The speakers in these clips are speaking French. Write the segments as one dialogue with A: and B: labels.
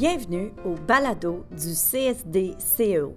A: Bienvenue au balado du CSD-CEO.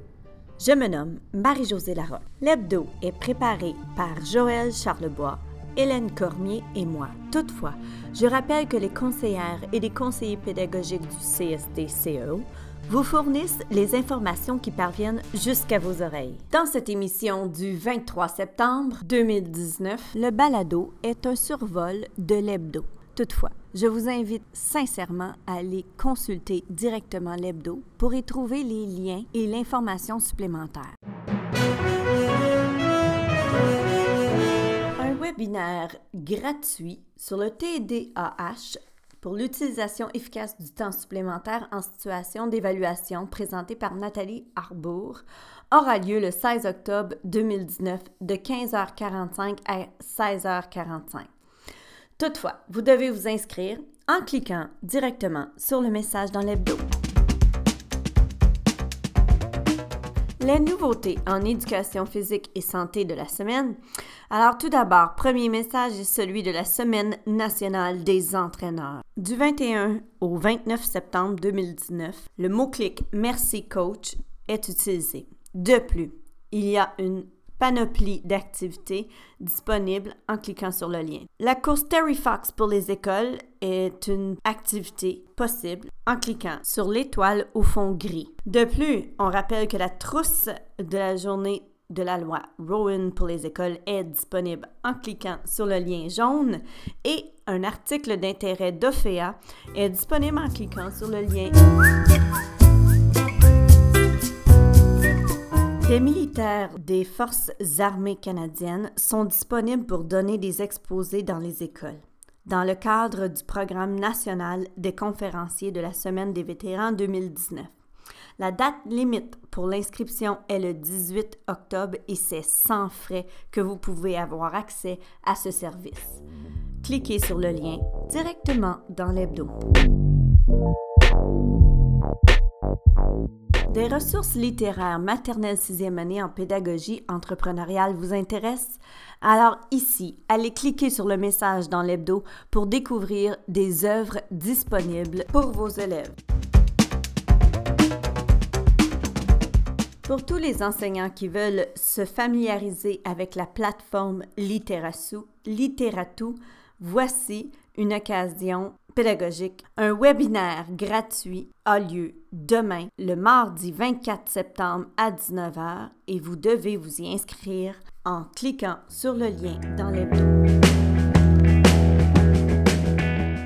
A: Je me nomme Marie-Josée Larocque. L'hebdo est préparé par Joël Charlebois, Hélène Cormier et moi. Toutefois, je rappelle que les conseillères et les conseillers pédagogiques du CSD-CEO vous fournissent les informations qui parviennent jusqu'à vos oreilles. Dans cette émission du 23 septembre 2019, le balado est un survol de l'hebdo. Toutefois, je vous invite sincèrement à aller consulter directement l'hebdo pour y trouver les liens et l'information supplémentaire. Un webinaire gratuit sur le TDAH pour l'utilisation efficace du temps supplémentaire en situation d'évaluation présenté par Nathalie Arbour aura lieu le 16 octobre 2019 de 15h45 à 16h45. Toutefois, vous devez vous inscrire en cliquant directement sur le message dans l'hebdo. Les nouveautés en éducation physique et santé de la semaine. Alors tout d'abord, premier message est celui de la Semaine nationale des entraîneurs. Du 21 au 29 septembre 2019, le mot-clic Merci Coach est utilisé. De plus, il y a une panoplie d'activités disponibles en cliquant sur le lien. La course Terry Fox pour les écoles est une activité possible en cliquant sur l'étoile au fond gris. De plus, on rappelle que la trousse de la journée de la loi Rowan pour les écoles est disponible en cliquant sur le lien jaune et un article d'intérêt d'OFEA est disponible en cliquant sur le lien Les militaires des Forces armées canadiennes sont disponibles pour donner des exposés dans les écoles. Dans le cadre du programme national des conférenciers de la Semaine des vétérans 2019. La date limite pour l'inscription est le 18 octobre et c'est sans frais que vous pouvez avoir accès à ce service. Cliquez sur le lien directement dans l'hebdo. Des ressources littéraires maternelles sixième année en pédagogie entrepreneuriale vous intéressent? Alors ici, allez cliquer sur le message dans l'hebdo pour découvrir des œuvres disponibles pour vos élèves. Pour tous les enseignants qui veulent se familiariser avec la plateforme Literasu, Literatou, voici une occasion pédagogique. Un webinaire gratuit a lieu demain, le mardi 24 septembre à 19h et vous devez vous y inscrire en cliquant sur le lien dans les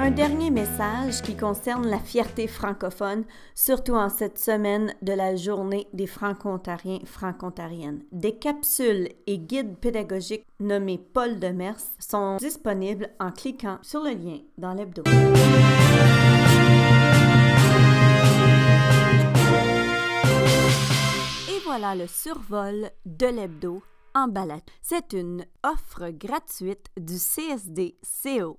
A: un dernier message qui concerne la fierté francophone, surtout en cette semaine de la journée des franco-ontariens franco-ontariennes. Des capsules et guides pédagogiques nommés Paul de Mers sont disponibles en cliquant sur le lien dans l'hebdo. Et voilà le survol de l'hebdo en balade. C'est une offre gratuite du CSD CO.